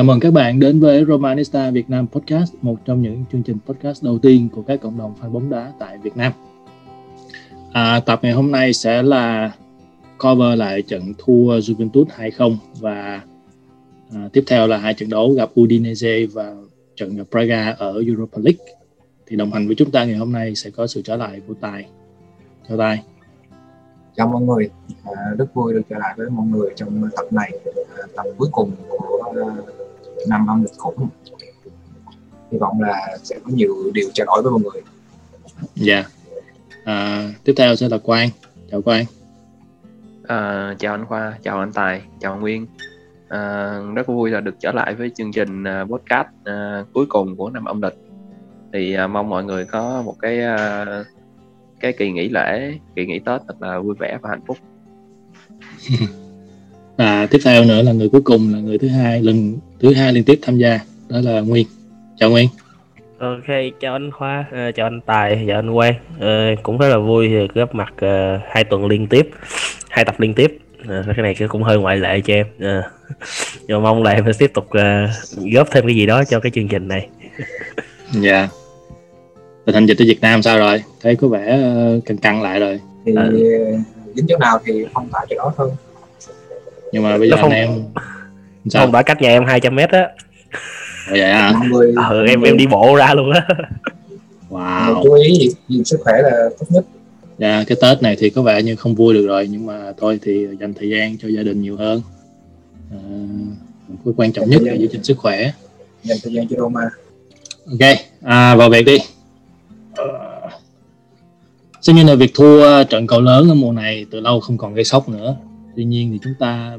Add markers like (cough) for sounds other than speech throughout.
Chào mừng các bạn đến với Romanista Việt Nam Podcast, một trong những chương trình podcast đầu tiên của các cộng đồng fan bóng đá tại Việt Nam. À, tập ngày hôm nay sẽ là cover lại trận thua Juventus 2-0 và à, tiếp theo là hai trận đấu gặp Udinese và trận gặp Braga ở Europa League. Thì đồng hành với chúng ta ngày hôm nay sẽ có sự trở lại của Tài. Chào Tài. Chào mọi người, à, rất vui được trở lại với mọi người trong tập này, à, tập cuối cùng của à, năm âm lịch khủng. Hy vọng là sẽ có nhiều điều trao đổi với mọi người. Dạ. Yeah. À, tiếp theo sẽ là Quang. Chào Quang. À, chào anh Khoa, chào anh Tài, chào Nguyên. À, rất vui là được trở lại với chương trình uh, podcast uh, cuối cùng của năm âm lịch. Thì uh, mong mọi người có một cái uh, cái kỳ nghỉ lễ, kỳ nghỉ Tết thật là vui vẻ và hạnh phúc. và (laughs) tiếp theo nữa là người cuối cùng là người thứ hai lần thứ hai liên tiếp tham gia đó là Nguyên. Chào Nguyên. Ok, chào anh Khoa, uh, chào anh Tài, chào anh Quang. Uh, cũng rất là vui khi gặp mặt uh, hai tuần liên tiếp, hai tập liên tiếp. Uh, cái này cũng hơi ngoại lệ cho em. Uh, (laughs) nhưng mong là em sẽ tiếp tục uh, góp thêm cái gì đó cho cái chương trình này. (laughs) Dạ. yeah. Tình hình dịch ở Việt Nam sao rồi? Thấy có vẻ uh, căng căng lại rồi. Thì uh, dính chỗ nào thì không tại chỗ đó thôi. Nhưng mà bây giờ không, anh em sao? Không đã cách nhà em 200 mét á? Vậy à người, ừ, em em đi bộ ra luôn á. Wow. Chú ý gì, gì sức khỏe là tốt nhất. Dạ cái tết này thì có vẻ như không vui được rồi nhưng mà thôi thì dành thời gian cho gia đình nhiều hơn. À, cái quan trọng nhất là giữ gìn sức khỏe. Dành thời gian cho Roma. Ok à, vào việc đi. À, xem như là việc thua trận cầu lớn ở mùa này từ lâu không còn gây sốc nữa. Tuy nhiên thì chúng ta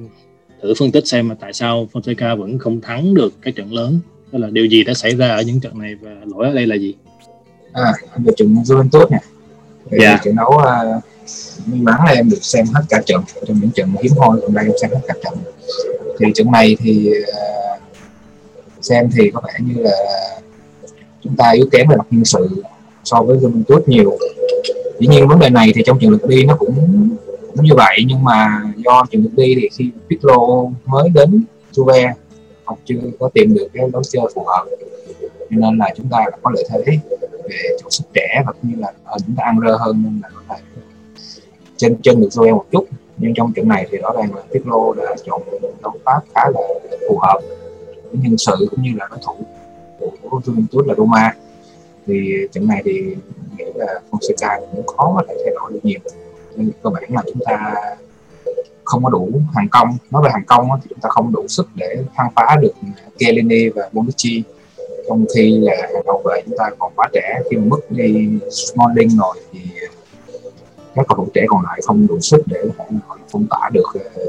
thử phân tích xem mà tại sao Fonseca vẫn không thắng được cái trận lớn. Đó là điều gì đã xảy ra ở những trận này và lỗi ở đây là gì? À về trận Juventus nè. Yeah. trận đấu uh, may mắn là em được xem hết cả trận. Trong những trận hiếm hoi còn đây em xem hết cả trận. Thì trận này thì uh, xem thì có vẻ như là chúng ta yếu kém về mặt nhân sự so với Juventus nhiều. Dĩ nhiên vấn đề này thì trong trận lượt đi nó cũng cũng như vậy, nhưng mà do trường lượt đi thì khi Pirlo mới đến Juve học chưa có tìm được cái lối chơi phù hợp. Cho nên là chúng ta có lợi thế về chỗ sức trẻ và cũng như là ở chúng ta ăn rơ hơn nên là có thể trên chân được Juve một chút. Nhưng trong trận này thì rõ ràng là Pirlo đã chọn đấu pháp khá là phù hợp. Với nhân sự cũng như là đối thủ của Juventus là Roma. Thì trận này thì nghĩ là Fonseca cũng khó có thể thay đổi được nhiều cơ bản là chúng ta không có đủ hàng công. Nói về hàng công thì chúng ta không đủ sức để thăng phá được Chiellini và Bonucci. Trong khi là hàng hậu vệ chúng ta còn quá trẻ, khi mà mất đi Smalling rồi thì các cầu thủ trẻ còn lại không đủ sức để phong tỏa được ờ,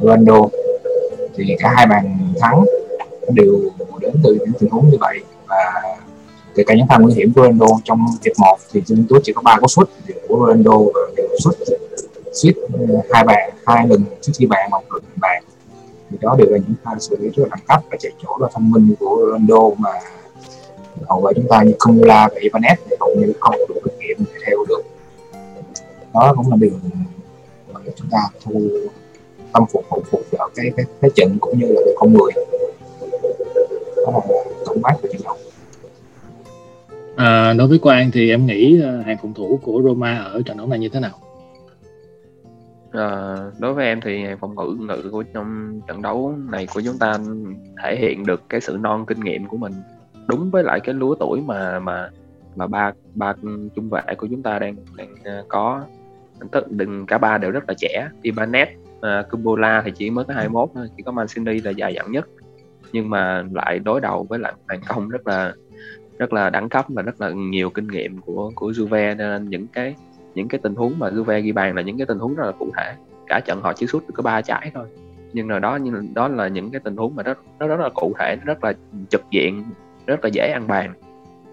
Ronaldo. Thì cả hai bàn thắng đều đến từ những tình huống như vậy. Và kể cả những pha nguy hiểm của Ronaldo trong hiệp một thì Juventus chỉ có ba cú sút của Ronaldo và đều sút suýt ờ, hai bàn hai lần trước khi bàn một lần bàn. Thì đó đều là những pha xử lý rất là đẳng cấp và chạy chỗ là thông minh của Ronaldo mà hậu vệ chúng ta như Kumula và Ibanez thì hầu như không đủ kinh nghiệm để theo được. Đó cũng là điều mà chúng ta thu tâm phục hậu phục ở cái cái, cái trận cũng như là về con người. Đó là tổng quát của trận đấu. À, đối với Quang thì em nghĩ à, hàng phòng thủ của Roma ở trận đấu này như thế nào? À, đối với em thì hàng phòng ngự ngự của trong trận đấu này của chúng ta thể hiện được cái sự non kinh nghiệm của mình đúng với lại cái lứa tuổi mà mà mà ba ba trung vệ của chúng ta đang đang à, có. Tức đừng cả ba đều rất là trẻ. Ibanez à, uh, Kumbola thì chỉ mới có 21 thôi chỉ có Mancini là dài dặn nhất. Nhưng mà lại đối đầu với lại hàng công rất là rất là đẳng cấp và rất là nhiều kinh nghiệm của của Juve. Nên những cái những cái tình huống mà Juve ghi bàn là những cái tình huống rất là cụ thể. Cả trận họ chỉ sút được có ba trái thôi. Nhưng là đó nhưng đó là những cái tình huống mà rất nó rất là cụ thể rất là trực diện rất là dễ ăn bàn.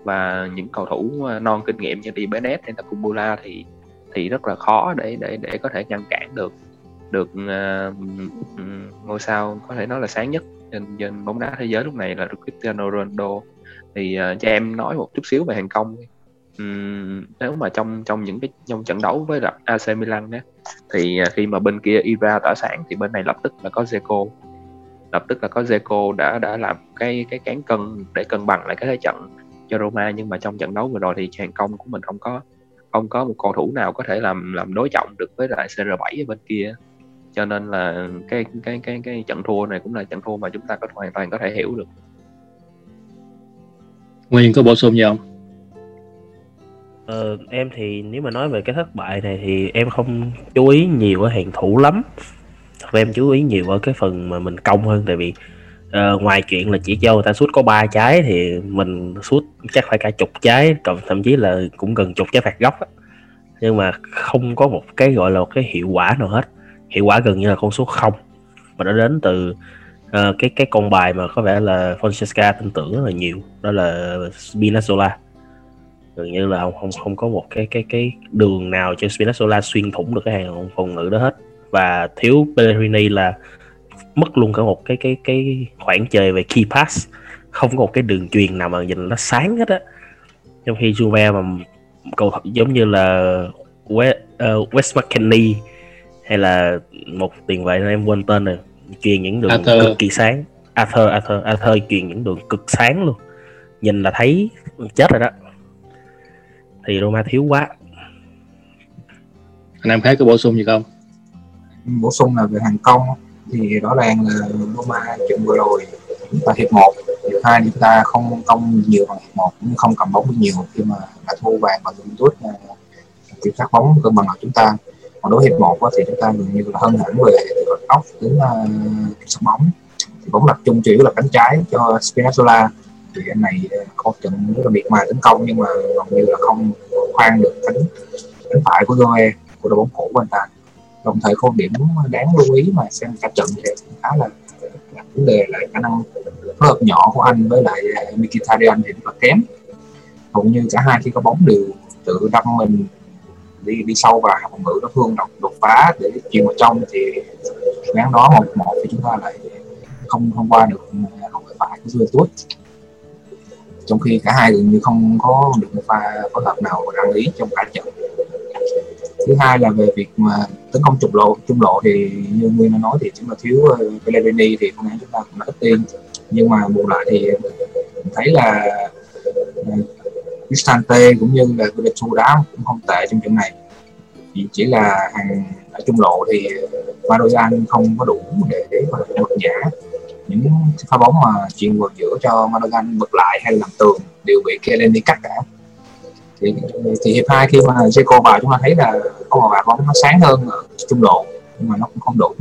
Và những cầu thủ ờ, non kinh nghiệm như đi Benet hay là Kumbula thì thì rất là khó để để để có thể ngăn cản được được uh, ngôi sao có thể nói là sáng nhất trên, trên bóng đá thế giới lúc này là Cristiano Ronaldo thì uh, cho em nói một chút xíu về hàng công uhm, nếu mà trong trong những cái trong trận đấu với lại AC Milan đó, thì uh, khi mà bên kia Ibra tỏa sáng thì bên này lập tức là có Zeko lập tức là có Zeko đã đã làm cái cái cán cân để cân bằng lại cái thế trận cho Roma. Nhưng mà trong trận đấu vừa rồi thì hàng công của mình không có không có một cầu thủ nào có thể làm làm đối trọng được với lại CR7 ở bên kia. Cho nên là cái cái cái cái trận thua này cũng là trận thua mà chúng ta có hoàn toàn có thể hiểu được. Nguyên có bổ sung gì không? Ờ, em thì nếu mà nói về cái thất bại này thì em không chú ý nhiều ở hàng thủ lắm. Thật em chú ý nhiều ở cái phần mà mình công hơn tại vì uh, ngoài chuyện là chỉ cho người ta suốt có ba trái thì mình suốt chắc phải cả chục trái còn thậm chí là cũng gần chục trái phạt góc á. Nhưng mà không có một cái gọi là một cái hiệu quả nào hết. Hiệu quả gần như là con số không. Mà nó đến từ uh, cái cái con bài mà có vẻ là Francesca tin tưởng rất là nhiều đó là Spinazzola. Gần như là không không không có một cái cái cái đường nào cho Spinazzola xuyên thủng được cái hàng phòng ngự đó hết. Và thiếu Pellegrini là mất luôn cả một cái cái cái khoảng trời về key pass. Không có một cái đường truyền nào mà nhìn nó sáng hết á. Trong khi Juve mà cầu thủ giống như là West, uh, ờ, West McKinney hay là một tiền vệ em quên tên rồi truyền những đường Arthur. cực kỳ sáng. Arthur Arthur Arthur truyền những đường cực sáng luôn. Nhìn là thấy chết rồi đó. Thì Roma thiếu quá. Anh em khác có bổ sung gì không? Bổ sung là về hàng công. Thì rõ ràng là Roma trận vừa rồi chúng ta hiệp một. Hiệp hai chúng ta không công nhiều bằng hiệp một cũng không cầm bóng nhiều. Khi mà đã thua vàng và Juventus kiểm soát bóng cân bằng ở chúng ta còn đối hiệp một thì chúng ta gần như là hơn hẳn về từ góc ốc đến bóng thì bóng tập trung chủ yếu là cánh trái cho Spinazzola. Thì anh này ờ, có trận rất là miệt mài tấn công nhưng mà gần như là không khoan được cánh cánh phải của Goe của đội bóng cũ của anh ta. Đồng thời có điểm đáng lưu ý mà xem cả trận thì khá là, là vấn đề là khả năng phối hợp nhỏ của anh với lại ờ, Mkhitaryan thì rất là kém. Hầu như cả hai khi có bóng đều tự đâm mình đi đi sâu vào ngôn ngữ nó phương đột, đột phá để chuyển vào trong thì gắn đó một một thì chúng ta lại không không qua được hậu vệ phải của Juventus trong khi cả hai gần như không có được một pha phối hợp nào đáng lý trong cả trận. Thứ hai là về việc mà tấn công trục lộ trung lộ thì như nguyên đã nói thì chúng ta thiếu ờ, Pellegrini thì phương án chúng ta cũng đã ít tiên nhưng mà bù lại thì thấy là ờ, Cristante cũng như là Gudetu đá cũng không tệ trong trận này. Chỉ, chỉ là hàng ở trung lộ thì ờ, Madoyan không có đủ để để mà vượt giả. Những pha bóng mà chuyền vượt giữa cho Madoyan bật lại hay làm tường đều bị Kelly cắt cả. Thì, thì hiệp hai khi mà Jeco vào chúng ta thấy là có một bóng nó sáng hơn ở trung lộ nhưng mà nó cũng không đủ.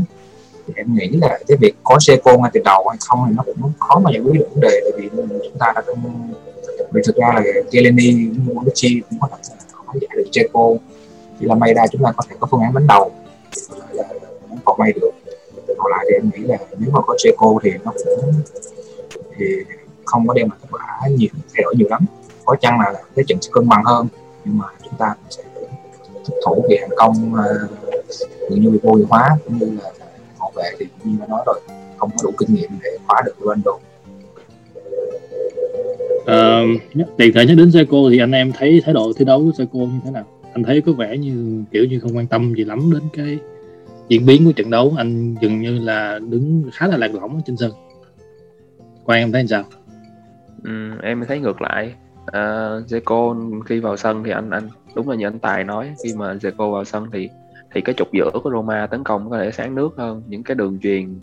Thì em nghĩ là cái việc có Jeco ngay từ đầu hay không thì nó cũng khó mà giải quyết được vấn đề tại vì chúng ta đã không vì thực ra là Kelly Bonucci cũng có thể khó giải được Jeco chỉ là may ra chúng ta có thể có phương án bắn đầu. Là còn may được. Còn lại thì em nghĩ là nếu mà có Jeco thì nó cũng thì không có đem lại kết quả nhiều thay đổi nhiều lắm. Có chăng là cái trận sẽ cân bằng hơn nhưng mà chúng ta sẽ thất thủ về hàng công uh, như bị vô hiệu hóa cũng như là hậu vệ thì như đã nói rồi không có đủ kinh nghiệm để khóa được Ronaldo uh, tiền thể nhắc đến Seiko thì anh em thấy thái độ thi đấu của Seiko như thế nào? Anh thấy có vẻ như kiểu như không quan tâm gì lắm đến cái diễn biến của trận đấu. Anh dường như là đứng khá là lạc lõng trên sân. Quan em thấy sao? Ừ, em thấy ngược lại. Ờ, uh, Zeko khi vào sân thì anh anh đúng là như anh Tài nói khi mà Zeko vào sân thì thì cái trục giữa của Roma tấn công có thể sáng nước hơn. Những cái đường truyền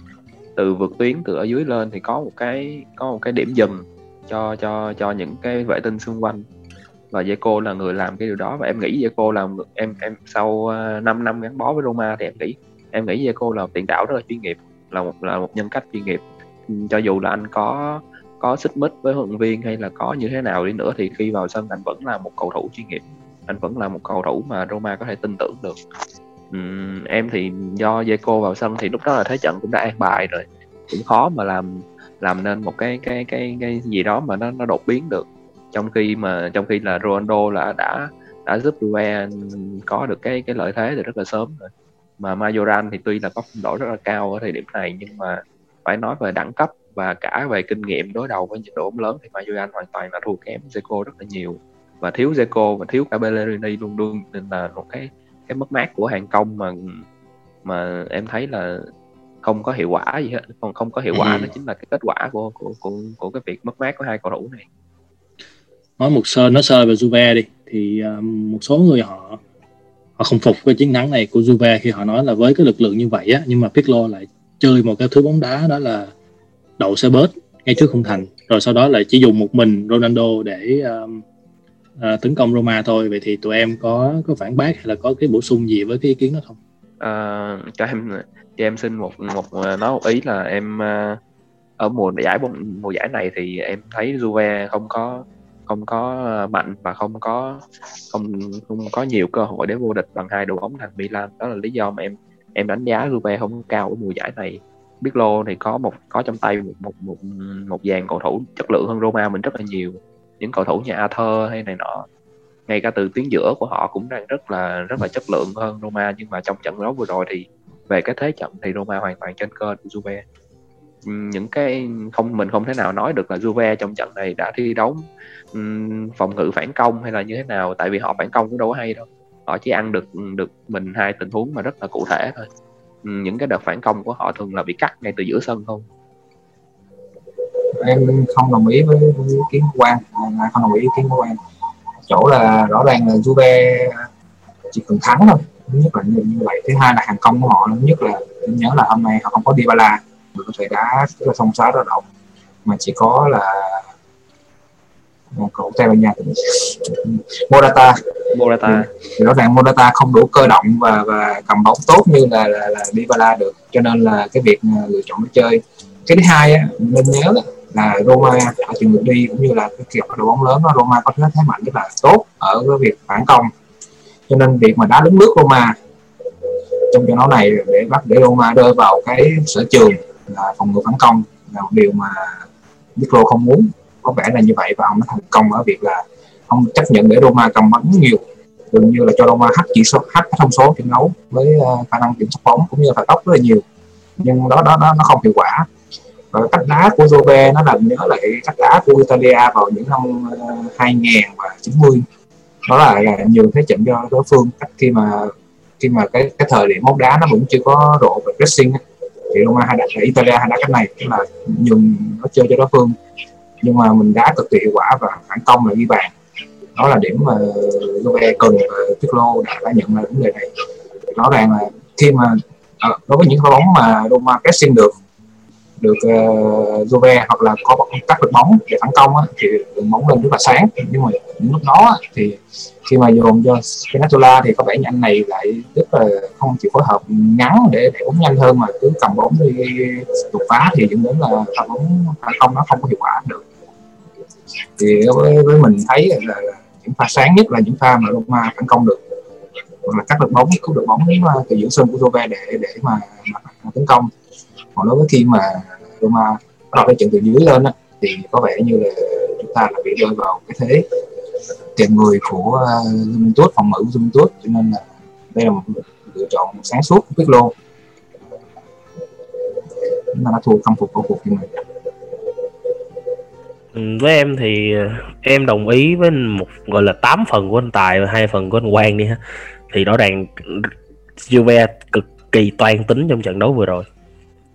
từ vượt tuyến từ ở dưới lên thì có một cái có một cái điểm dừng cho cho cho những cái vệ tinh xung quanh. Và Zeko là người làm cái điều đó và em nghĩ Zeko là em em sau ờ, 5 năm gắn bó với Roma thì em nghĩ em nghĩ Zeko là một tiền đạo rất là chuyên nghiệp là một là một nhân cách chuyên nghiệp. Ừ, cho dù là anh có có xích mích với huấn luyện viên hay là có như thế nào đi nữa thì khi vào sân anh vẫn là một cầu thủ chuyên nghiệp. Anh vẫn là một cầu thủ mà Roma có thể tin tưởng được. Uhm, em thì do Zeko vào sân thì lúc đó là thế trận cũng đã an bài rồi. Cũng khó mà làm làm nên một cái cái cái cái gì đó mà nó nó đột biến được. Trong khi mà, trong khi là Ronaldo là đã đã giúp Juve có được cái cái lợi thế từ rất là sớm rồi. Mà Majoran thì tuy là có phong độ rất là cao ở thời điểm này, nhưng mà phải nói về đẳng cấp và cả về kinh nghiệm đối đầu với những đội bóng lớn thì Majoran hoàn toàn là thua kém Zeko rất là nhiều. Và thiếu Zeko và thiếu cả Bellerini luôn luôn nên là một cái cái mất mát của hàng công mà mà em thấy là không có hiệu quả gì hết. Còn không có hiệu quả ừ. đó chính là cái kết quả của của của của cái việc mất mát của hai cầu thủ này. Nói một sơ nó sơ về Juve đi. Thì uh, một số người họ họ không phục cái chiến thắng này của Juve khi họ nói là với cái lực lượng như vậy á nhưng mà Pirlo lại chơi một cái thứ bóng đá đó là đậu xe bớt ngay trước khung thành. Rồi sau đó lại chỉ dùng một mình Ronaldo để uh, uh, tấn công Roma thôi. Vậy thì tụi em có có phản bác hay là có cái bổ sung gì với cái ý kiến đó không? Ờ, cho em cho em xin một một ờ, nói một ý là em uh, ở mùa giải mùa giải này thì em thấy Juve không có không có mạnh và không có không không có nhiều cơ hội để vô địch bằng hai đội bóng thằng Milan. Đó là lý do mà em em đánh giá Juve không cao ở mùa giải này. Biết lô thì có một có trong tay một một một một dàn cầu thủ chất lượng hơn Roma mình rất là nhiều. Những cầu thủ như Arthur hay này nọ ngay cả từ tuyến giữa của họ cũng đang rất là rất là chất lượng hơn Roma. Nhưng mà trong trận đấu vừa rồi thì về cái thế trận thì Roma hoàn toàn trên cơ của Juve. Những cái không mình không thể nào nói được là Juve trong trận này đã thi đấu um, phòng ngự phản công hay là như thế nào. Tại vì họ phản công cũng đâu có hay đâu. Họ chỉ ăn được được mình hai tình huống mà rất là cụ thể thôi. Những cái đợt phản công của họ thường là bị cắt ngay từ giữa sân không? Em không đồng ý với, với ý kiến của quan à, không đồng ý ý kiến của quan chỗ là rõ ràng là Juve chỉ cần thắng thôi. Thứ nhất là như, như vậy. Thứ hai là hàng công của họ thứ nhất là em nhớ là hôm nay họ không có Dybala được có thể đá rất là thông xá rất động mà chỉ có là một cậu Tây Ban Nha. Morata. Morata. Thì rõ ràng Morata không đủ cơ động và và cầm bóng tốt như là là, là Dybala được. Cho nên là cái việc lựa chọn để chơi. Cái thứ hai á, nên nhớ là Roma ở trường lượt đi, cũng như là cái kiểu đội bóng lớn đó, Roma có thế thế mạnh rất là tốt ở cái việc phản công. Cho nên việc mà đá đứng nước Roma trong trận đấu này để bắt để Roma rơi vào cái sở trường là phòng ngự phản công là một điều mà Pirlo không muốn. Có vẻ là như vậy và ông đã thành công ở việc là ông chấp nhận để Roma cầm bóng nhiều, gần như là cho Roma hắt chỉ số hắt thông số trận đấu với ờ, khả năng kiểm soát bóng cũng như là tốc rất là nhiều. Nhưng đó đó đó, nó không hiệu quả và cách đá của Juve nó lần nữa lại cách đá của Italia vào những năm 2000 và 90 đó là, là nhiều thế trận cho đối phương. Khi mà khi mà cái cái thời điểm bóng đá nó vẫn chưa có độ về pressing thì Roma hay đặt Italia hay đá cách này tức là nhường nó chơi cho đối phương. Nhưng mà mình đá cực kỳ hiệu quả và phản công là ghi bàn. Đó là điểm mà Juve cần và Pirlo đã, đã nhận ra vấn đề này. Rõ ràng là khi mà ờ, đối với những pha bóng mà Roma pressing được được uh, Juve hoặc là có cắt được bóng để phản công á, thì đường bóng lên rất là sáng. Nhưng mà những lúc đó thì khi mà dồn cho Spinazzola thì có vẻ như anh này lại rất là không chịu phối hợp ngắn để để bóng nhanh hơn mà cứ cầm bóng đi đột phá thì dẫn đến là pha bóng phản công nó không có hiệu quả được. Thì với, với mình thấy là, là những pha sáng nhất là những pha mà Roma phản công được. Hoặc là cắt được bóng cứu được bóng ờ, từ giữa sân của Juve để để mà, mà, mà tấn công còn đối với khi mà Roma bắt đầu cái trận từ dưới lên á, thì có vẻ như là chúng ta là bị rơi vào cái thế tiền người của ờ, Juventus uh, phòng ngự của Juventus. Cho nên là đây là một lựa chọn sáng suốt của Pirlo. Chúng ta đã thua không phục của cuộc như này. Ừ, với em thì ờ, em đồng ý với một gọi là 8 phần của anh Tài và hai phần của anh Quang đi ha. Thì rõ ràng Juve cực kỳ toan tính trong trận đấu vừa rồi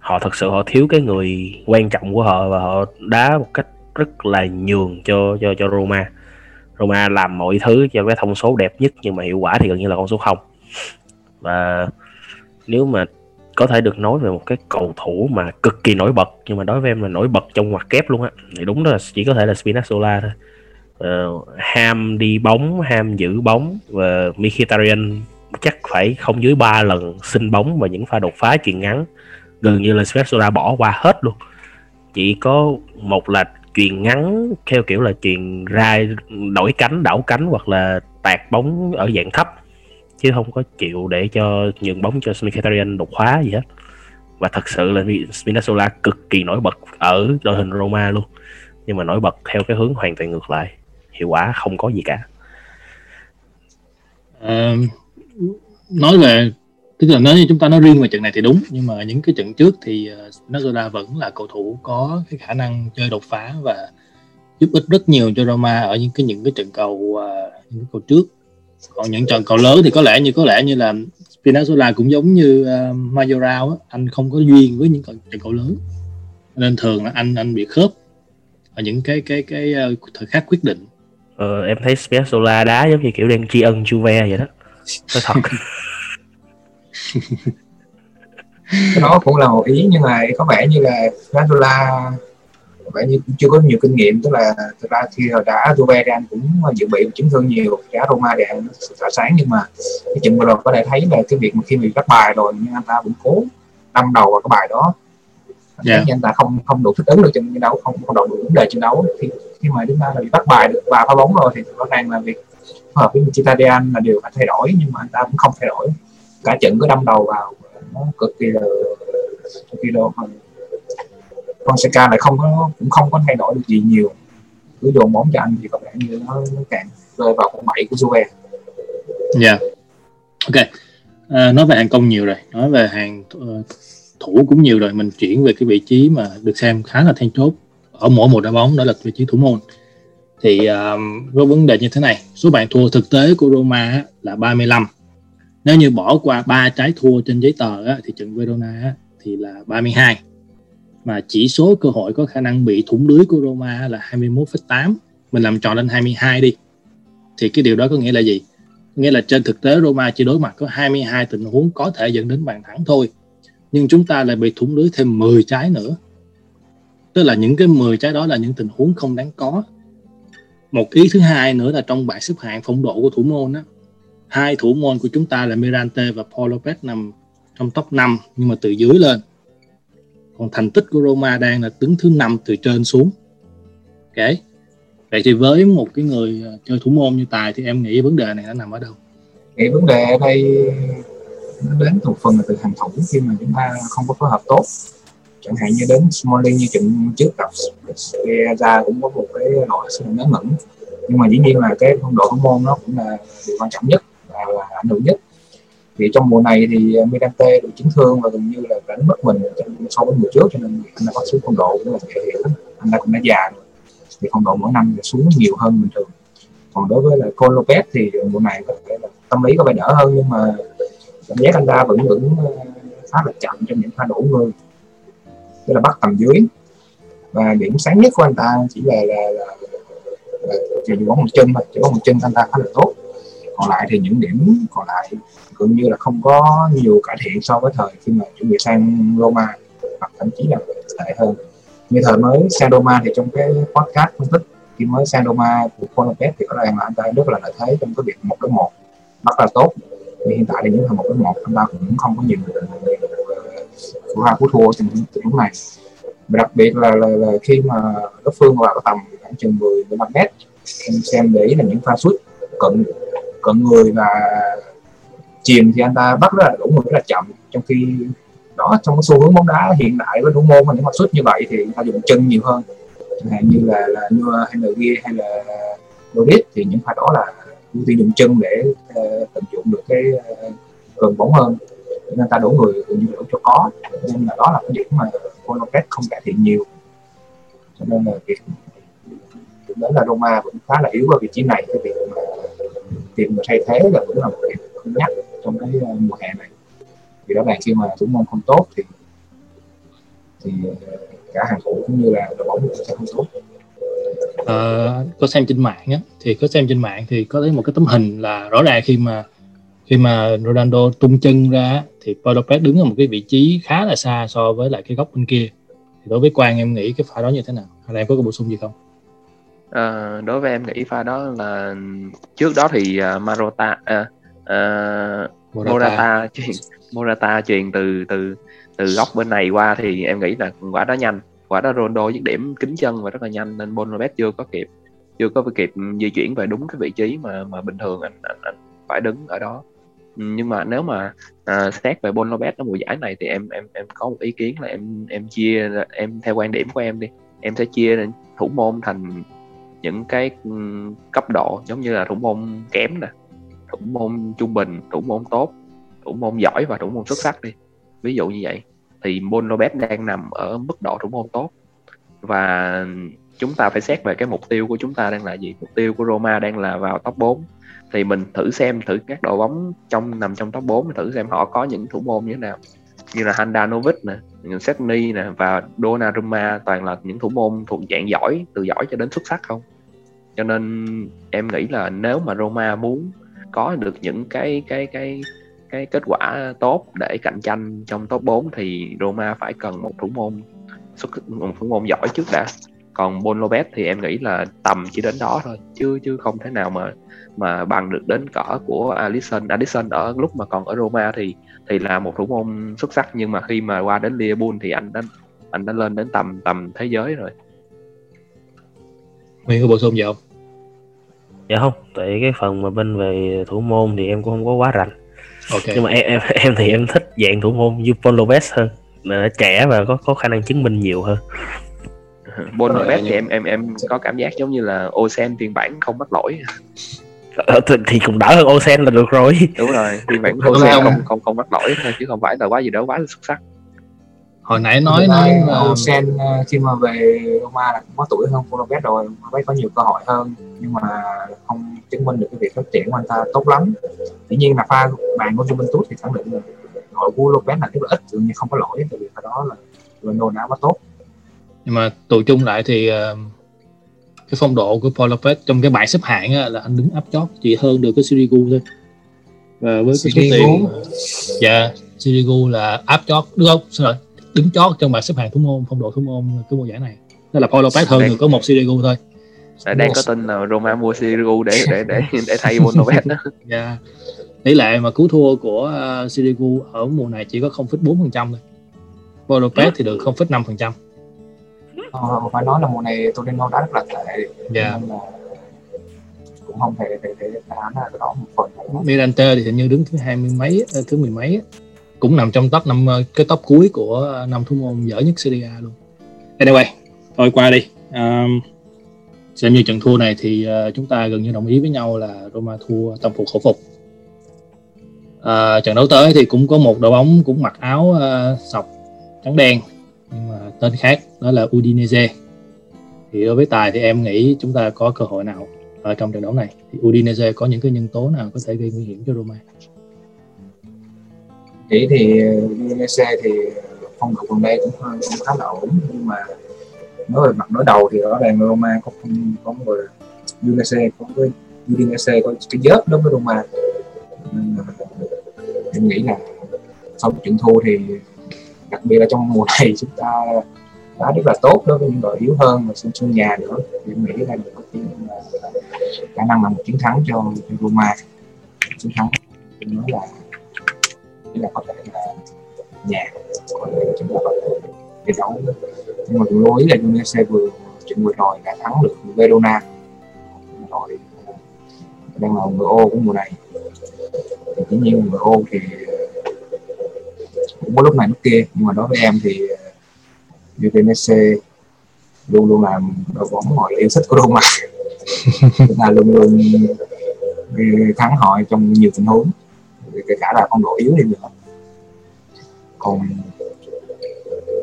họ thật sự họ thiếu cái người quan trọng của họ và họ đá một cách rất là nhường cho cho cho Roma. Roma làm mọi thứ cho cái thông số đẹp nhất nhưng mà hiệu quả thì gần như là con số không. Và nếu mà có thể được nói về một cái cầu thủ mà cực kỳ nổi bật nhưng mà đối với em là nổi bật trong ngoặc kép luôn á thì đúng là chỉ có thể là Spinazzola thôi. Uh, ham đi bóng ham giữ bóng và Mkhitaryan chắc phải không dưới 3 lần xin bóng và những pha đột phá chuyền ngắn gần như là Spezzola bỏ qua hết luôn. Chỉ có một là chuyền ngắn theo kiểu là chuyền ra đổi cánh đảo cánh hoặc là tạt bóng ở dạng thấp. Chứ không có chịu để cho nhường bóng cho Mkhitaryan đột phá gì hết. Và thật sự là Spinazzola cực kỳ nổi bật ở đội hình Roma luôn. Nhưng mà nổi bật theo cái hướng hoàn toàn ngược lại. Hiệu quả không có gì cả. À, nói về tức là nếu như chúng ta nói riêng về trận này thì đúng nhưng mà những cái trận trước thì uh, Nazola vẫn là cầu thủ có cái khả năng chơi đột phá và giúp ích rất nhiều cho Roma ở những cái những cái trận cầu uh, những cái cầu trước. Còn những trận cầu lớn thì có lẽ như có lẽ như là Spinazzola cũng giống như uh, Majorao á, anh không có duyên với những trận cầu lớn. Nên thường là anh anh bị khớp ở những cái cái cái uh, thời khắc quyết định. Ờ, em thấy Spinazzola đá giống như kiểu đang tri ân Juve vậy đó. Nói thật (laughs) đó cũng là một ý nhưng mà có vẻ như là có vẻ như chưa có nhiều kinh nghiệm tức là thực ra khi hồi đã Juve đang cũng dự bị chấn thương nhiều đá Roma để tỏa sáng nhưng mà cái trận vừa rồi có thể thấy là cái việc mà khi bị bắt bài rồi nhưng anh ta vẫn cố đâm đầu vào cái bài đó yeah. Dạ. anh ta không không đủ thích ứng được trận đấu không không đủ vấn đề trận đấu khi khi mà chúng ta bị bắt bài được và phá bóng rồi thì rõ ràng là việc hợp với Mkhitaryan là điều phải thay đổi nhưng mà anh ta cũng không thay đổi cả trận cứ đâm đầu vào nó cực kỳ là cực kỳ là Fonseca lại không có cũng không có thay đổi được gì nhiều cứ dồn bóng cho anh thì có vẻ như nó, nó càng rơi vào con bảy của Juve. Dạ. Yeah. Ok. À, nói về hàng công nhiều rồi, nói về hàng uh, ờ, thủ cũng nhiều rồi, mình chuyển về cái vị trí mà được xem khá là then chốt ở mỗi một đội bóng đó là vị trí thủ môn. Thì à, uh, có vấn đề như thế này, số bàn thua thực tế của Roma là 35. Nếu như bỏ qua ba trái thua trên giấy tờ á, thì trận Verona á, thì là 32 mà chỉ số cơ hội có khả năng bị thủng lưới của Roma là 21,8 mình làm tròn lên 22 đi. Thì cái điều đó có nghĩa là gì? Nghĩa là trên thực tế Roma chỉ đối mặt có 22 tình huống có thể dẫn đến bàn thắng thôi. Nhưng chúng ta lại bị thủng lưới thêm 10 trái nữa. Tức là những cái 10 trái đó là những tình huống không đáng có. Một ý thứ hai nữa là trong bảng xếp hạng phong độ của thủ môn á hai thủ môn của chúng ta là Mirante và Paul Lopez nằm trong top 5 nhưng mà từ dưới lên. Còn thành tích của Roma đang là đứng thứ năm từ trên xuống. Ok. Vậy thì với một cái người ờ, chơi thủ môn như tài thì em nghĩ vấn đề này nó nằm ở đâu? Nghĩ vấn đề ở đây nó đến thuộc phần là từ hàng thủ khi mà chúng ta không có phối hợp tốt. Chẳng hạn như đến Smalling như trận trước gặp ra cũng có một cái lỗi sự ngớ ngẩn nhưng mà dĩ nhiên là cái phong độ thủ môn nó cũng là điều quan trọng nhất là, là ảnh hưởng nhất. Thì trong mùa này thì à, ờ, Mirante bị chấn thương và gần như là đánh mất mình so với mùa trước cho nên anh đã có xuống phong độ cũng là thể hiện anh ta cũng đã già rồi thì phong độ mỗi năm xuống nhiều hơn bình thường. Còn đối với là Con Lopez thì mùa này có thể là tâm lý có vẻ đỡ hơn nhưng mà cảm giác anh ta vẫn vẫn à, khá là chậm trong những pha đổ người. Tức là bắt tầm dưới. Và điểm sáng nhất của anh ta chỉ là là, là, là chỉ có một chân thôi chỉ có một chân anh ta khá là tốt còn lại thì những điểm còn lại gần như là không có nhiều cải thiện so với thời khi mà chuẩn bị sang Roma hoặc thậm chí là tệ hơn. Như thời mới sang Roma thì trong cái podcast phân tích khi mới sang Roma của Conopet thì có ràng là anh ta rất là lợi thế trong cái việc một cái một rất là tốt. Vì hiện tại thì những thằng một cái một anh ta cũng không có nhiều của hai phút thua trong lúc này. Và đặc biệt là, là, là khi mà đối phương vào tầm khoảng chừng 10 15 mét em xem để ý là những pha sút cận cận người và chìm thì anh ta bắt rất là đủ người rất là chậm. Trong khi đó trong cái xu hướng bóng đá hiện đại với thủ môn mà những mà xuất như vậy thì ta dùng chân nhiều hơn. Chẳng hạn như là là như hay là Gia hay là loris thì những pha đó là ưu tiên dùng chân để uh, tận dụng được cái uh, gần bóng hơn. Nên ta đổ người cũng như đổ cho có. Nên là đó là cái điểm mà Conopet không cải thiện nhiều. Cho nên là việc đó là Roma vẫn khá là yếu ở vị trí này cái việc mà tìm người thay thế là cũng là một điểm cân nhắc trong cái ờ, mùa hè này. Vì đó là khi mà thủ môn không tốt thì thì ờ, cả hàng thủ cũng như là đội bóng sẽ không tốt. Ờ, có xem trên mạng á thì có xem trên mạng thì có thấy một cái tấm hình là rõ ràng khi mà khi mà Ronaldo tung chân ra thì Paul Lopez đứng ở một cái vị trí khá là xa so với lại cái góc bên kia. Thì đối với Quang em nghĩ cái pha đó như thế nào? Hay là em có cái bổ sung gì không? À, đối với em nghĩ pha đó là trước đó thì uh, Marota uh, uh, Morata. Morata truyền Morata truyền từ từ từ góc bên này qua thì em nghĩ là quả đó nhanh. Quả đó Ronaldo dứt điểm kính chân và rất là nhanh nên Bonobet chưa có kịp chưa có kịp di chuyển về đúng cái vị trí mà mà bình thường anh anh, anh phải đứng ở đó. Nhưng mà nếu mà uh, xét về Bonobet ở mùa giải này thì em em em có một ý kiến là em em chia em theo quan điểm của em đi. Em sẽ chia thủ môn thành những cái cấp độ giống như là thủ môn kém nè thủ môn trung bình thủ môn tốt thủ môn giỏi và thủ môn xuất sắc đi. Ví dụ như vậy thì Bon Lopez đang nằm ở mức độ thủ môn tốt. Và chúng ta phải xét về cái mục tiêu của chúng ta đang là gì. Mục tiêu của Roma đang là vào top 4 thì mình thử xem thử các đội bóng trong nằm trong top 4 thử xem họ có những thủ môn như thế nào. Như là Handanovic nè, Sedney nè và Donnarumma toàn là những thủ môn thuộc dạng giỏi từ giỏi cho đến xuất sắc không? Cho nên em nghĩ là nếu mà Roma muốn có được những cái cái cái cái kết quả tốt để cạnh tranh trong top 4 thì Roma phải cần một thủ môn xuất một thủ môn giỏi trước đã. Còn Bon Lopez thì em nghĩ là tầm chỉ đến đó thôi, chứ chứ không thể nào mà mà bằng được đến cỡ của Alisson. Alisson ở lúc mà còn ở Roma thì thì là một thủ môn xuất sắc, nhưng mà khi mà qua đến Liverpool thì anh đã anh đã lên đến tầm tầm thế giới rồi. Nguyên có bổ sung gì không? Dạ không, tại cái phần mà bên về thủ môn thì em cũng không có quá rành. Okay. Nhưng mà em em em thì em thích dạng thủ môn như Paul Lopez hơn, là trẻ và có có khả năng chứng minh nhiều hơn. (laughs) Paul Lopez thì em em em có cảm giác giống như là Osen phiên bản không mắc lỗi. Ờ, thì, thì cũng đỡ hơn Osen là được rồi. Đúng rồi, phiên bản Osen không không không mắc lỗi thôi chứ không phải là quá gì đó quá là xuất sắc hồi nãy nói nói là Olsen ờ, khi mà về Roma là cũng có tuổi hơn Fulopet rồi Fulopet có nhiều cơ hội hơn nhưng mà không chứng minh được cái việc phát triển của anh ta tốt lắm. Tuy nhiên là pha bạn của Juventus thì khẳng định là đội của Lopez là rất là ít dường như không có lỗi tại vì cái đó là Ronaldo đã quá tốt. Nhưng mà tụ chung lại thì uh, cái phong độ của Paul Lopez trong cái bảng xếp hạng á, là anh đứng áp chót chỉ hơn được cái Sirigu thôi. Và với cái số tiền dạ Sirigu là áp chót đúng không? Xin lỗi đứng chót trong bảng xếp hạng thủ môn phong độ thủ môn cái mùa giải này. Đó là Paul Lopez hơn được có một Sirigu thôi. Đã đang có tin là Roma mua Sirigu để để để (laughs) để thay Paul Lopez đó. (laughs) Dạ. Tỷ lệ mà cứu thua của uh, Sirigu ở mùa này chỉ có 0,4% thôi. Paul Lopez thì được 0,5% ờ, phải nói là mùa này Torino đá rất là tệ. Dạ. Nên là cũng không thể thể thể đoán là cái đó một phần Mirante thì hình như đứng thứ hai mươi mấy ờ, thứ mười mấy cũng nằm trong top năm ờ, cái top cuối của ờ, năm thủ môn dở nhất Serie A luôn. Anyway, thôi qua đi. Um, xem như trận thua này thì uh, chúng ta gần như đồng ý với nhau là Roma thua tâm phục khẩu phục. Uh, trận đấu tới thì cũng có một đội bóng cũng mặc áo uh, sọc trắng đen nhưng mà tên khác đó là Udinese. Thì đối với tài thì em nghĩ chúng ta có cơ hội nào ở trong trận đấu này? Thì Udinese có những cái nhân tố nào có thể gây nguy hiểm cho Roma? Nghĩ thì uh, Indonesia thì uh, phong độ gần đây cũng, cũng khá là ổn nhưng mà nói về mặt đối đầu thì rõ ràng Roma có có người Indonesia có cái Indonesia có cái dớp đối với Roma. Nên em nghĩ là sau trận thua thì đặc biệt là trong mùa (laughs) này chúng ta đá rất là tốt đối với những đội yếu hơn và sân sân nhà nữa. Thì em nghĩ là có khả năng là một chiến thắng cho, cho Roma. Chiến thắng nói là nghĩa là có thể là nhà thể chúng ta có thể thi đấu nhưng mà lưu ý là Indonesia vừa trận vừa rồi đã thắng được Verona. Rồi đang là người ô của mùa này. Thì dĩ nhiên người ô thì cũng có lúc này lúc kia nhưng mà đối với em thì Indonesia luôn luôn là đội bóng mọi yêu thích của Roma (laughs) là luôn luôn thắng họ trong nhiều tình huống kể cả là con độ yếu đi nữa. Còn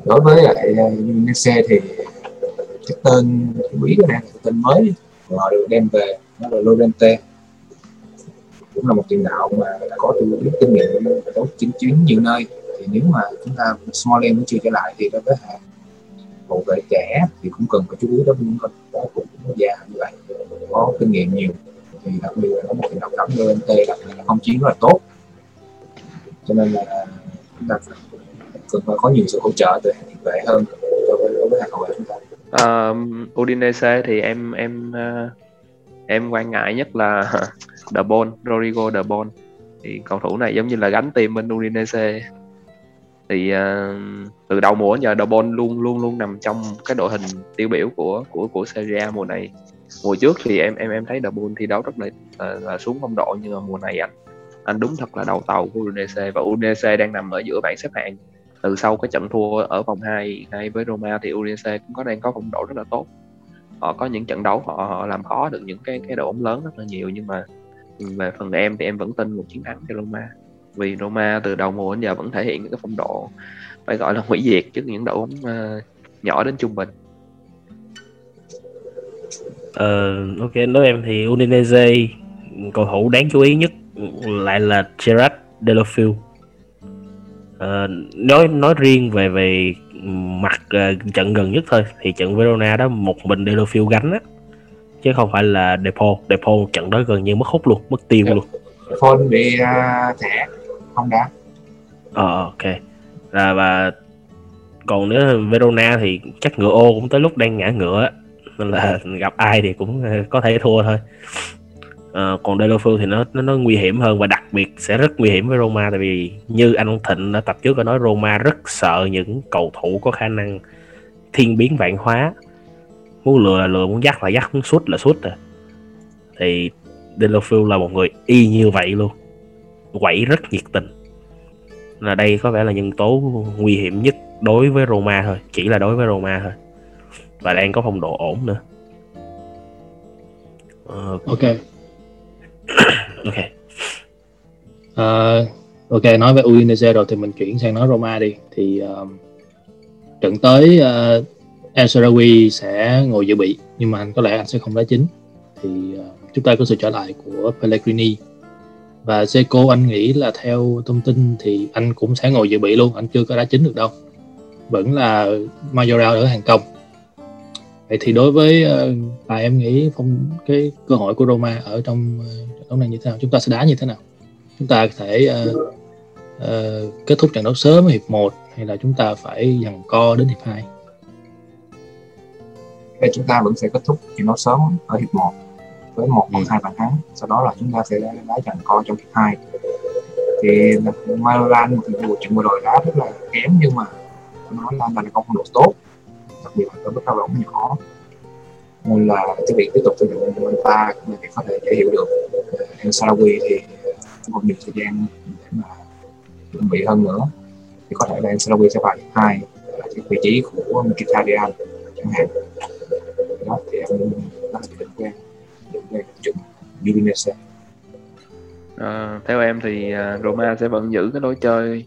đối với lại ờ, xe thì cái tên cái quý của đang tên mới họ được đem về đó là Lorente. Cũng là một tiền đạo mà đã có biết kinh nghiệm đấu chính chuyến nhiều nơi. Thì nếu mà chúng ta Smalling vẫn chưa trở lại thì đối với hàng hậu vệ trẻ thì cũng cần phải chú ý đến những con đó cũng già như vậy, có kinh nghiệm nhiều. Thì đặc biệt là có một tiền đạo cắm Lorente, đặc biệt là không chiến rất là tốt cho nên là chúng ta cần phải có nhiều sự hỗ trợ từ hàng vệ hơn đối với, đối với hàng hậu vệ chúng ta. Uh, Udinese thì em em uh, em quan ngại nhất là (laughs) De Bon, Rodrigo De Bon thì cầu thủ này giống như là gánh tim bên Udinese. Thì uh, từ đầu mùa giờ De Bon luôn luôn luôn nằm trong cái đội hình tiêu biểu của của của Serie A mùa này. Mùa trước thì em em em thấy De Bon thi đấu rất là, là, là xuống phong độ nhưng mà mùa này anh anh đúng thật là đầu tàu của Udinese và Udinese đang nằm ở giữa bảng xếp hạng. Từ sau cái trận thua ở vòng 2 ngay với Roma thì Udinese cũng có đang có phong độ rất là tốt. Họ có những trận đấu họ, họ làm khó được những cái cái đội bóng lớn rất là nhiều nhưng mà về phần em thì em vẫn tin một chiến thắng cho Roma. Vì Roma từ đầu mùa đến giờ vẫn thể hiện những cái phong độ phải gọi là hủy diệt trước những đội bóng uh, nhỏ đến trung bình. Ờ, ok, đối em thì Udinese cầu thủ đáng chú ý nhất lại là Gerard Delofeu. Ờ, nói nói riêng về về mặt uh, trận gần nhất thôi thì trận Verona đó một mình Delofeu gánh á chứ không phải là Depo Depo trận đó gần như mất hút luôn mất tiêu. Dạ. luôn Depo bị uh, thẻ không đá ờ ok à, và còn nếu Verona thì chắc ngựa ô cũng tới lúc đang ngã ngựa nên là gặp ai thì cũng có thể thua thôi à, còn Delofeu thì nó, nó nó nguy hiểm hơn và đặc biệt sẽ rất nguy hiểm với Roma tại vì như anh Thịnh đã tập trước có nói Roma rất sợ những cầu thủ có khả năng thiên biến vạn hóa. Muốn lừa là lừa muốn dắt là dắt muốn sút là sút à. Thì Delofeu là một người y như vậy luôn. Quẩy rất nhiệt tình. Là đây có vẻ là nhân tố nguy hiểm nhất đối với Roma thôi chỉ là đối với Roma thôi. Và đang có phong độ ổn nữa. Uh, ok. (coughs) ok. Uh, ok nói về Udinese rồi thì mình chuyển sang nói Roma đi. Thì uh, trận tới uh, El Sarawi sẽ ngồi dự bị nhưng mà anh có lẽ anh sẽ không đá chính. Thì uh, chúng ta có sự trở lại của Pellegrini. Và Seco anh nghĩ là theo thông tin thì anh cũng sẽ ngồi dự bị luôn anh chưa có đá chính được đâu. Vẫn là Majoral ở hàng công vậy thì đối với à, em nghĩ phong cái cơ hội của Roma ở trong trận đấu này như thế nào? Chúng ta sẽ đá như thế nào? Chúng ta có thể uh, uh, kết thúc trận đấu sớm hiệp 1 hay là chúng ta phải dằn co đến hiệp 2 thì chúng ta vẫn sẽ kết thúc trận đấu sớm ở hiệp 1 với một hoặc ừ. hai bàn thắng. Sau đó là chúng ta sẽ đá dằn co trong hiệp 2 thì Milan thì cuộc trận vừa rồi đá rất là kém nhưng mà nó là là không độ tốt đặc biệt là đối mức lao bóng nhỏ. Nên là cái việc tiếp tục sử dụng của ta cũng là có thể dễ hiểu được. Ờ, El Salawi thì còn nhiều thời gian để mà chuẩn bị hơn nữa. Thì có thể là El sẽ vào hai là cái vị trí của Mkhitaryan chẳng hạn. Đó thì em đó là định quen. Định quen chuẩn Udinese. À, theo em thì ờ, Roma sẽ vẫn giữ cái lối chơi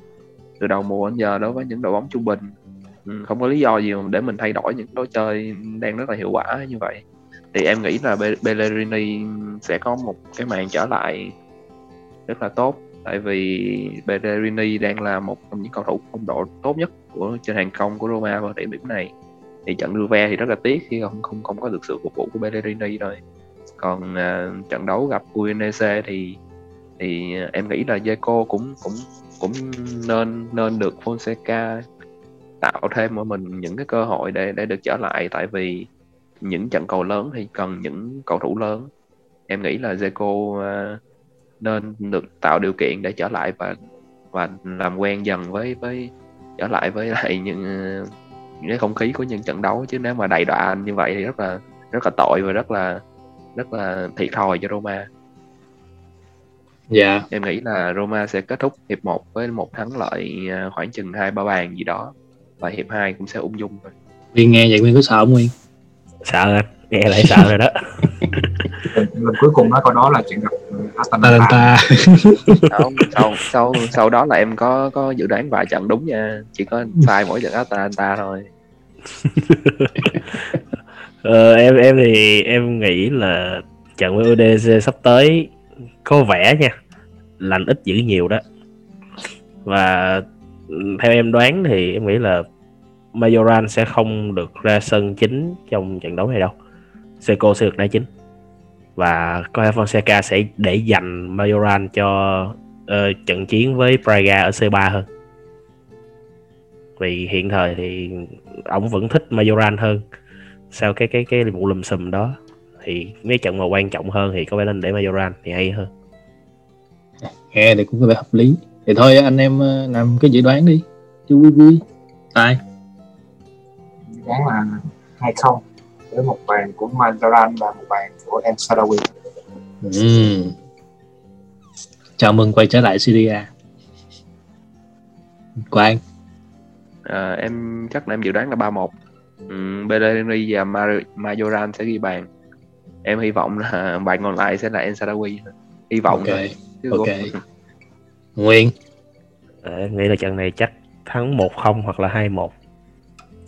từ đầu mùa đến giờ đối với những đội bóng trung bình ừ, không có lý do gì để mình thay đổi những lối chơi đang rất là hiệu quả như vậy. Thì em nghĩ là Bellerini sẽ có một cái màn trở lại rất là tốt. Tại vì Bellerini đang là một trong những cầu thủ phong độ tốt nhất của trên hàng công của Roma vào điểm điểm này. Thì trận Juve thì rất là tiếc khi không không không có được sự phục vụ của Bellerini rồi. Còn uh, trận đấu gặp Udinese thì thì em nghĩ là Zeko cũng cũng cũng nên nên được Fonseca tạo thêm cho mình những cái cơ hội để để được trở lại tại vì những trận cầu lớn thì cần những cầu thủ lớn em nghĩ là Zeko uh, nên được tạo điều kiện để trở lại và và làm quen dần với với trở lại với lại những những cái không khí của những trận đấu chứ nếu mà đầy đọa như vậy thì rất là rất là tội và rất là rất là thiệt thòi cho Roma. Dạ. Yeah. Em nghĩ là Roma sẽ kết thúc hiệp 1 với một thắng lợi à, khoảng chừng hai ba bàn gì đó và hiệp 2 cũng sẽ ung dung thôi. Nguyên nghe vậy Nguyên có sợ không Nguyên? Sợ anh, nghe lại sợ rồi đó. (laughs) lần cuối cùng nói câu đó là chuyện gặp Atalanta. không, sau sau sau đó là em có có dự đoán vài trận đúng nha, chỉ có sai mỗi trận Atalanta thôi. (laughs) ờ, em em thì em nghĩ là trận với UDC sắp tới có vẻ nha lành ít dữ nhiều đó và theo em đoán thì em nghĩ là Majoran sẽ không được ra sân chính trong trận đấu này đâu. Seco sẽ được đá chính. Và có lẽ Fonseca sẽ để dành Majoran cho uh, trận chiến với Praga ở C3 hơn. Vì hiện thời thì ông vẫn thích Majoran hơn. Sau cái cái cái vụ lùm xùm đó thì mấy trận mà quan trọng hơn thì có vẻ nên để Majoran thì hay hơn. Nghe thì cũng có vẻ hợp lý. Thì thôi anh em ờ, làm cái dự đoán đi. Cho vui vui tài đoán là hai không với một bàn của Majoran và một bàn của El Sadawi. Ừ. chào mừng quay trở lại Syria Quang. À, em chắc là em dự đoán là 3-1 um, Bellerini và Majoran sẽ ghi bàn. Em hy vọng là (laughs) bàn còn lại sẽ là El Sadawi. Hy vọng ok thôi. ok. (laughs) Nguyên. À, em nghĩ là trận này chắc thắng 1-0 hoặc là 2-1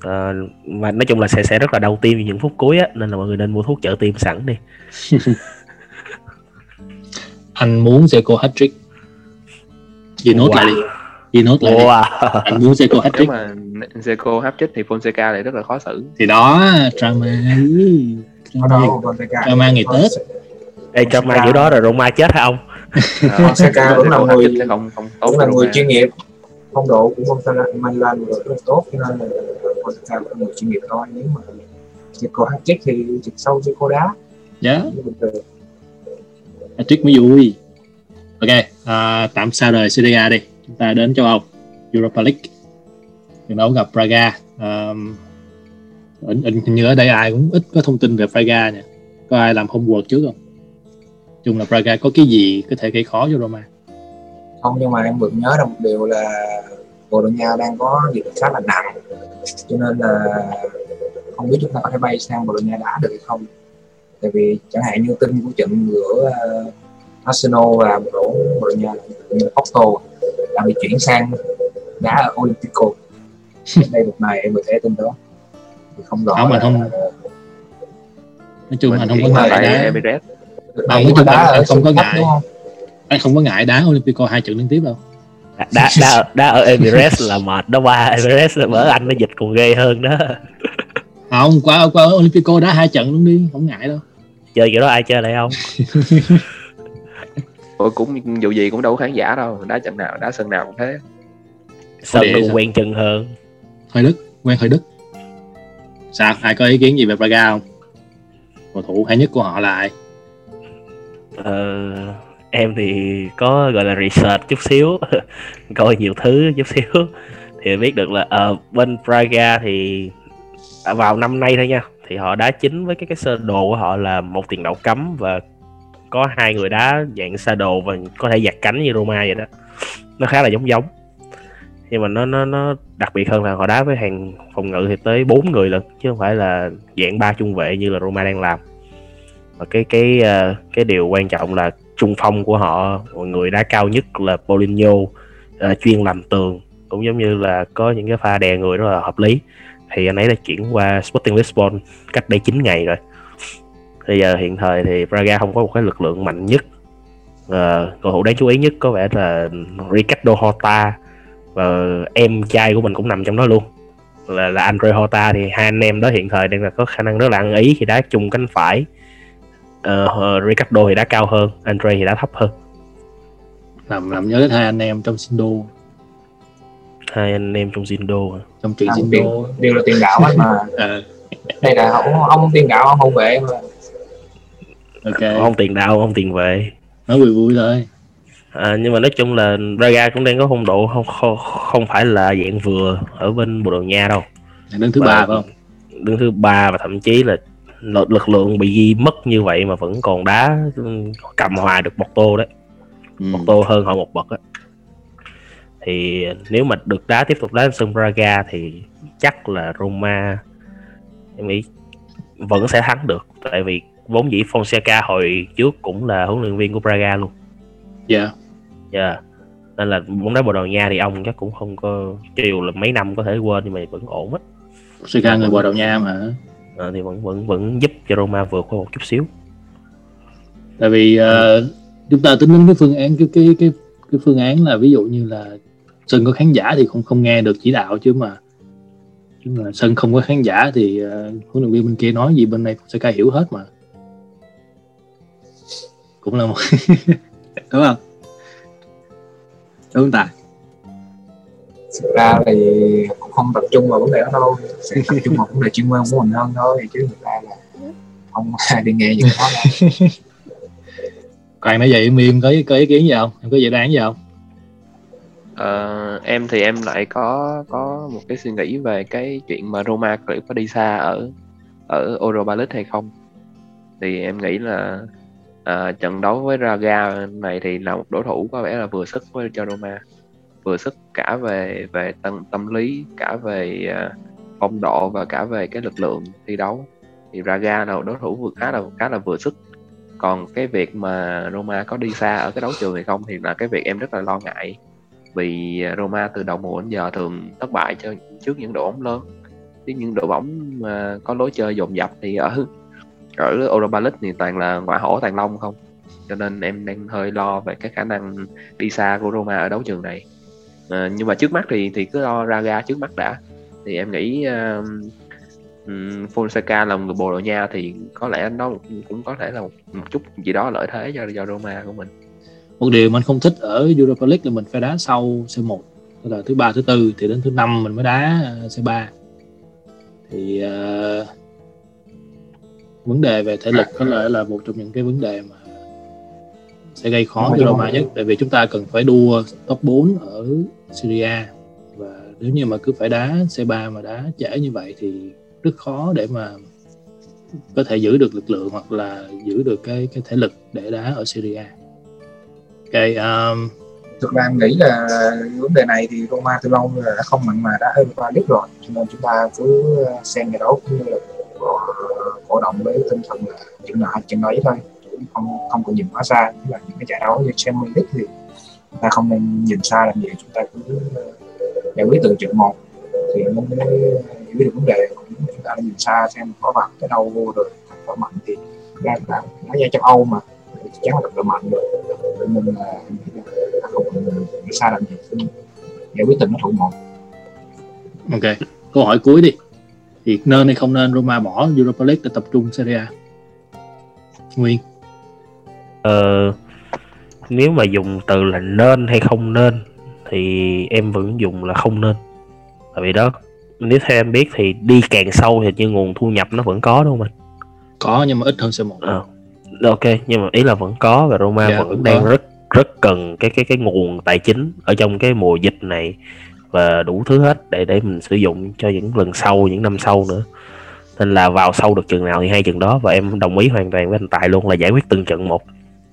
à, mà nói chung là sẽ sẽ rất là đau tim những phút cuối á nên là mọi người nên mua thuốc trợ tim sẵn đi. (laughs) Anh muốn Zeko hat trick gì nốt Wow. lại đi. Gì nốt lại đi. Wow. anh muốn Zeko hat nếu trick mà Zeko hấp chích thì Fonseca lại rất là khó xử. Thì đó drama. Drama Drama ngày Tết. Ê, trong mai kiểu đó rồi Roma chết hả ông? À, Fonseca vẫn là người- sẽ không không tốt là người chuyên nghiệp. Phong độ của Fonseca Milan rất là tốt cho nên là Fonseca vẫn là người chuyên nghiệp thôi nếu mà Zico hat trick thì trực sâu Zico đá. Dạ. Hat trick mới vui. Ok à, tạm xa rời Serie đi. Chúng ta đến châu Âu Europa League. Trận đấu gặp Braga um, hình như ở đây ai cũng ít có thông tin về Braga nha. Có ai làm homework trước không? Chung là Braga có cái gì có thể gây khó cho Roma? Không nhưng mà em vẫn nhớ ra một điều là Bồ Đào Nha đang có dịch khá là nặng. Cho nên là không biết chúng ta có thể bay sang Bồ Đào Nha đá được hay không. Tại vì chẳng hạn như tin của trận giữa uh, Arsenal và một đội Bồ Đào Nha như Porto đang bị chuyển sang đá ở Olympico. (laughs) Đây một ngày em vừa thấy tin đó. Thì không rõ Không, mà là- không- nói chung anh không có ngại đá Không, nói chung là anh không có ngại. đúng không? anh không có ngại đá Olympico hai trận liên tiếp đâu đá đá đá ở Emirates là mệt đó qua Emirates là bởi anh nó dịch còn ghê hơn đó. Không qua qua Olympico đá hai trận luôn đi không ngại đâu. Chơi kiểu đó ai chơi lại không? (laughs) Ôi cũng dù gì cũng đâu có khán giả đâu đá trận nào đá sân nào cũng thế. Sân cũng sao? quen chân hơn. Hơi đức quen hơi đức. Sao ai có ý kiến gì về Braga không? Cầu thủ hay nhất của họ là ai? Ờ, em thì có, gọi là, research chút xíu, (laughs) coi nhiều thứ chút xíu. (laughs) Thì biết được là ở bên Praga thì à, vào năm nay thôi nha, thì họ đá chính với cái cái sơ đồ của họ là một tiền đạo cấm và có hai người đá dạng sa đồ và có thể giặt cánh như Roma vậy đó. Nó khá là giống giống. Nhưng mà nó nó nó đặc biệt hơn là họ đá với hàng phòng ngự thì tới bốn người lận, chứ không phải là dạng ba trung vệ như là Roma đang làm. Và cái cái ờ, cái điều quan trọng là trung phong của họ mọi người đá cao nhất là Paulinho uh, chuyên làm tường. Cũng giống như là có những cái pha đè người rất là hợp lý. Thì anh ấy đã chuyển qua Sporting Lisbon cách đây 9 ngày rồi. Bây giờ hiện thời thì Braga không có một cái lực lượng mạnh nhất. Uh, cầu thủ đáng chú ý nhất có vẻ là Ricardo Horta. Và em trai của mình cũng nằm trong đó luôn. Là là Andre Horta thì hai anh em đó hiện thời đang là có khả năng rất là ăn ý khi đá chung cánh phải. Ờ, Ricardo thì đá cao hơn Andre thì đá thấp hơn. Làm làm nhớ đến hai anh em trong Sindo. Hai anh em trong Zindo à. trong chuyện À, Sindo. tiền, đều là tiền đạo hết mà. (laughs) Ờ, đây là ông, ông tiền đạo ông hậu vệ mà. Ok. Không tiền đạo không tiền vệ. Nói vui vui thôi. À, nhưng mà nói chung là Braga cũng đang có phong độ không không, không phải là dạng vừa ở bên Bồ Đào Nha đâu. Đứng thứ ba phải không? đứng thứ ba và thậm chí là lực, lực lượng bị ghi mất như vậy mà vẫn còn đá ừ, cầm hòa được một tô đấy. Ừ. một tô hơn họ một bậc á. Thì nếu mà được đá tiếp tục đá sân Braga thì chắc là Roma em nghĩ vẫn sẽ thắng được. Tại vì vốn dĩ Fonseca hồi trước cũng là huấn luyện viên của Braga luôn. Dạ. Yeah. nên là bóng đá Bồ Đào Nha thì ông chắc cũng không có chiều là mấy năm có thể quên nhưng mà vẫn ổn á. Sika người Bồ Đào Nha mà Ờ, thì vẫn vẫn vẫn giúp cho Roma vượt qua một chút xíu. Tại vì ờ, chúng ta tính đến cái phương án cái cái cái cái phương án là ví dụ như là sân có khán giả thì không không nghe được chỉ đạo chứ mà. Chứ mà sân không có khán giả thì uh, huấn luyện viên bên kia nói gì bên này Saka hiểu hết mà. Cũng là một (laughs) đúng không? Đúng không ta thực ra thì cũng không tập trung vào vấn đề đó đâu. Sẽ tập trung vào vấn đề chuyên môn của mình hơn thôi chứ thực ra là không ai đi nghe những đó còn nãy giờ im im có có ý kiến gì không? Em có dự đoán gì không? Ờ, em thì em lại có có một cái suy nghĩ về cái chuyện mà Roma liệu có đi xa ở ở Europa League hay không. Thì em nghĩ là ờ, trận đấu với Raga này thì là một đối thủ có vẻ là vừa sức với cho Roma vừa sức cả về về tâm tâm lý, cả về à, phong độ và cả về cái lực lượng thi đấu. Thì Raga là đối thủ vừa khá là khá là vừa sức. Còn cái việc mà Roma có đi xa ở cái đấu trường hay không thì là cái việc em rất là lo ngại. Vì Roma từ đầu mùa đến giờ thường thất bại cho, trước những đội bóng lớn. Chứ những đội bóng mà có lối chơi dồn dập thì ở ở Europa League thì toàn là ngoại hổ, toàn long không. Cho nên em đang hơi lo về cái khả năng đi xa của Roma ở đấu trường này à, nhưng mà trước mắt thì thì cứ lo Raga trước mắt đã. Thì em nghĩ uh, um, Fonseca là một người Bồ Đào Nha thì có lẽ nó cũng có thể là một, một chút gì đó lợi thế cho cho Roma của mình. Một điều mình không thích ở Europa League là mình phải đá sau C1 tức là thứ ba thứ tư thì đến thứ năm mình mới đá ờ, C3 thì uh, vấn đề về thể lực có lẽ là một trong những cái vấn đề mà sẽ gây khó cho Roma nhất tại vì chúng ta cần phải đua top 4 ở Syria và nếu như mà cứ phải đá C3 mà đá trễ như vậy thì rất khó để mà có thể giữ được lực lượng hoặc là giữ được cái cái thể lực để đá ở Syria. cái um, thực ra em nghĩ là vấn đề này thì Roma từ lâu là đã không mặn mà đã Europa League rồi. Cho nên chúng ta cứ xem cái đấu cũng như là cổ động với tinh thần là chừng nào chừng ấy thôi không không có nhìn quá xa. Là những cái giải đấu như Champions League thì chúng ta không nên nhìn xa làm gì. Chúng ta cứ ờ, giải quyết từng trận một. Thì nó mới giải quyết được vấn đề cũng chúng ta nhìn xa xem có bằng cái đâu vô rồi có mạnh thì ra là nó ra châu Âu mà. Chắc chắn là đội mạnh rồi. Nên là à, không nghĩ xa làm gì. Giải quyết tình nó thủ một. Ok, câu hỏi cuối đi. Thì nên hay không nên Roma bỏ Europa League để tập trung Serie A? Nguyên ờ, nếu mà dùng từ là nên hay không nên thì em vẫn dùng là không nên. Tại vì đó nếu theo em biết thì đi càng sâu thì như nguồn thu nhập nó vẫn có đúng không anh? Có nhưng mà ít hơn C1 à, ok nhưng mà ý là vẫn có và Roma yeah, dạ, vẫn đang có. rất rất cần cái cái cái nguồn tài chính ở trong cái mùa dịch này và đủ thứ hết để để mình sử dụng cho những lần sau những năm sau nữa. Nên là vào sâu được chừng nào thì hay chừng đó và em đồng ý hoàn toàn với anh Tài luôn là giải quyết từng trận một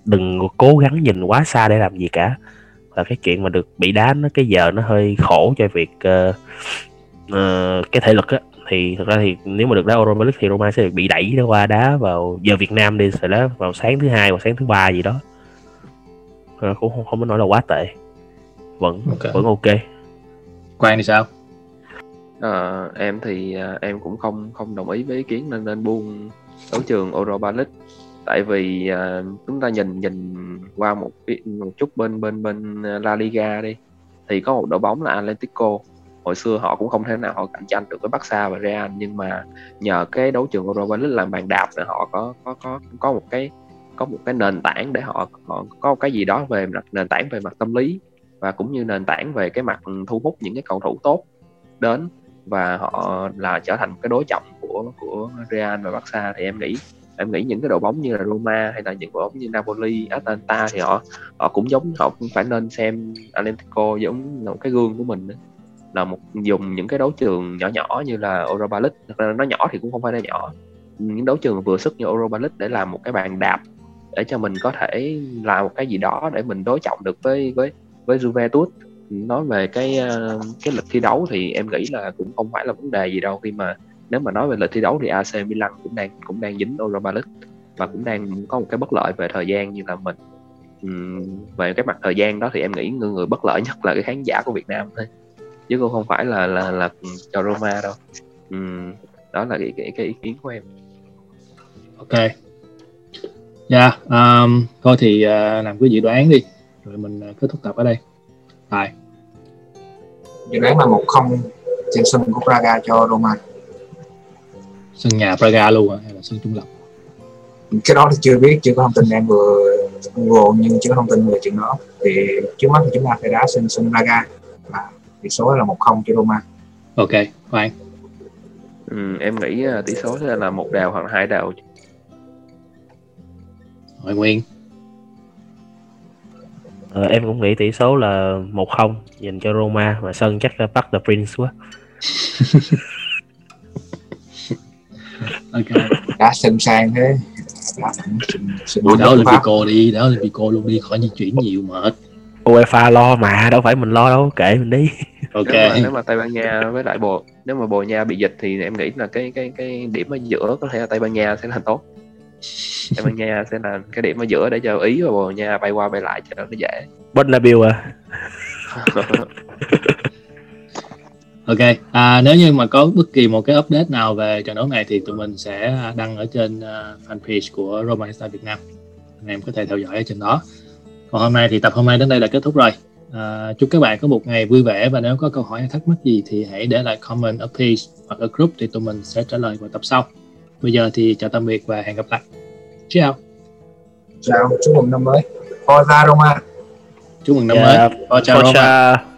đừng cố gắng nhìn quá xa để làm gì cả. Và cái chuyện mà được bị đá nó cái giờ nó hơi khổ cho việc uh, uh, cái thể lực á. Thì thực ra thì nếu mà được đá Europa League thì Roma sẽ được bị đẩy nó qua đá vào giờ Việt Nam đi sẽ đá vào sáng thứ hai hoặc sáng thứ ba gì đó. Nó cũng không, không có nói là quá tệ. Vẫn okay. vẫn ok. Quang thì sao? À, em thì à, em cũng không không đồng ý với ý kiến nên nên buông đấu trường Europa League tại vì à, chúng ta nhìn nhìn qua một một chút bên bên bên à, La Liga đi thì có một đội bóng là Atletico. Hồi xưa họ cũng không thể nào họ cạnh tranh được với Barca và Real nhưng mà nhờ cái đấu trường Europa League làm bàn đạp để họ có có có có một cái có một cái nền tảng để họ họ có một cái gì đó về mặt nền tảng về mặt tâm lý và cũng như nền tảng về cái mặt thu hút những cái cầu thủ tốt đến. Và họ là trở thành cái đối trọng của của Real và Barca thì em nghĩ em nghĩ những cái đội bóng như là Roma hay là những đội bóng như Napoli, Atalanta thì họ họ cũng giống họ cũng phải nên xem Atletico giống là một cái gương của mình đó. là một dùng những cái đấu trường nhỏ nhỏ như là Europa League. Nó nhỏ thì cũng không phải là nhỏ. Những đấu trường vừa sức như Europa League để làm một cái bàn đạp để cho mình có thể làm một cái gì đó để mình đối trọng được với với với Juventus. Nói về cái ờ, cái lịch thi đấu thì em nghĩ là cũng không phải là vấn đề gì đâu khi mà nếu mà nói về lịch thi đấu thì AC Milan cũng đang cũng đang dính Europa League và cũng đang có một cái bất lợi về thời gian như là mình về cái mặt thời gian đó thì em nghĩ người người bất lợi nhất là cái khán giả của Việt Nam thôi. Chứ cũng không phải là là là cho Roma đâu. Đó là cái, cái cái ý kiến của em. Ok. Dạ yeah, um, thôi thì uh, làm cái dự đoán đi. Rồi mình uh, kết thúc tập ở đây. Tài dự đoán là một không trên sân của Praga cho Roma sân nhà Praga luôn à, hay là sân trung lập? Cái đó thì chưa biết chưa có thông tin em vừa Google nhưng chưa có thông tin về chuyện đó. Thì trước mắt thì chúng ta phải đá sân sân Praga và tỷ số là một không cho Roma. Ok khoan ừ, em nghĩ à, tỷ số sẽ là một đào hoặc hai đào. Hỏi Nguyên. Ờ, em cũng nghĩ tỷ số là một không dành cho Roma mà sân chắc là bắt the Prince quá (laughs) ok đã sân sang thế Ủa đó là Pico đi, đó là Pico luôn đi khỏi di chuyển nhiều mệt. UEFA lo mà, đâu phải mình lo đâu, kệ mình đi. Ok. Nếu mà, nếu mà Tây Ban Nha với lại Bồ, nếu mà Bồ Nha bị dịch thì em nghĩ là cái cái cái điểm ở giữa có thể là Tây Ban Nha sẽ là tốt. (laughs) Tây Ban Nha sẽ là cái điểm ở giữa để cho Ý và Bồ Nha bay qua bay lại cho nó dễ. Bernabeu à. (laughs) Ok, à, nếu như mà có bất kỳ một cái update nào về trận đấu này thì tụi mình sẽ đăng ở trên uh, fanpage của Romanista Việt Nam. Anh em có thể theo dõi ở trên đó. Còn hôm nay thì tập hôm nay đến đây là kết thúc rồi. À, chúc các bạn có một ngày vui vẻ và nếu có câu hỏi hay thắc mắc gì thì hãy để lại comment ở page hoặc ở group thì tụi mình sẽ trả lời vào tập sau. Bây giờ thì chào tạm biệt và hẹn gặp lại. Ciao. Chào, chúc mừng năm mới. Forza Roma. Chúc mừng năm yeah. mới. Forza Roma.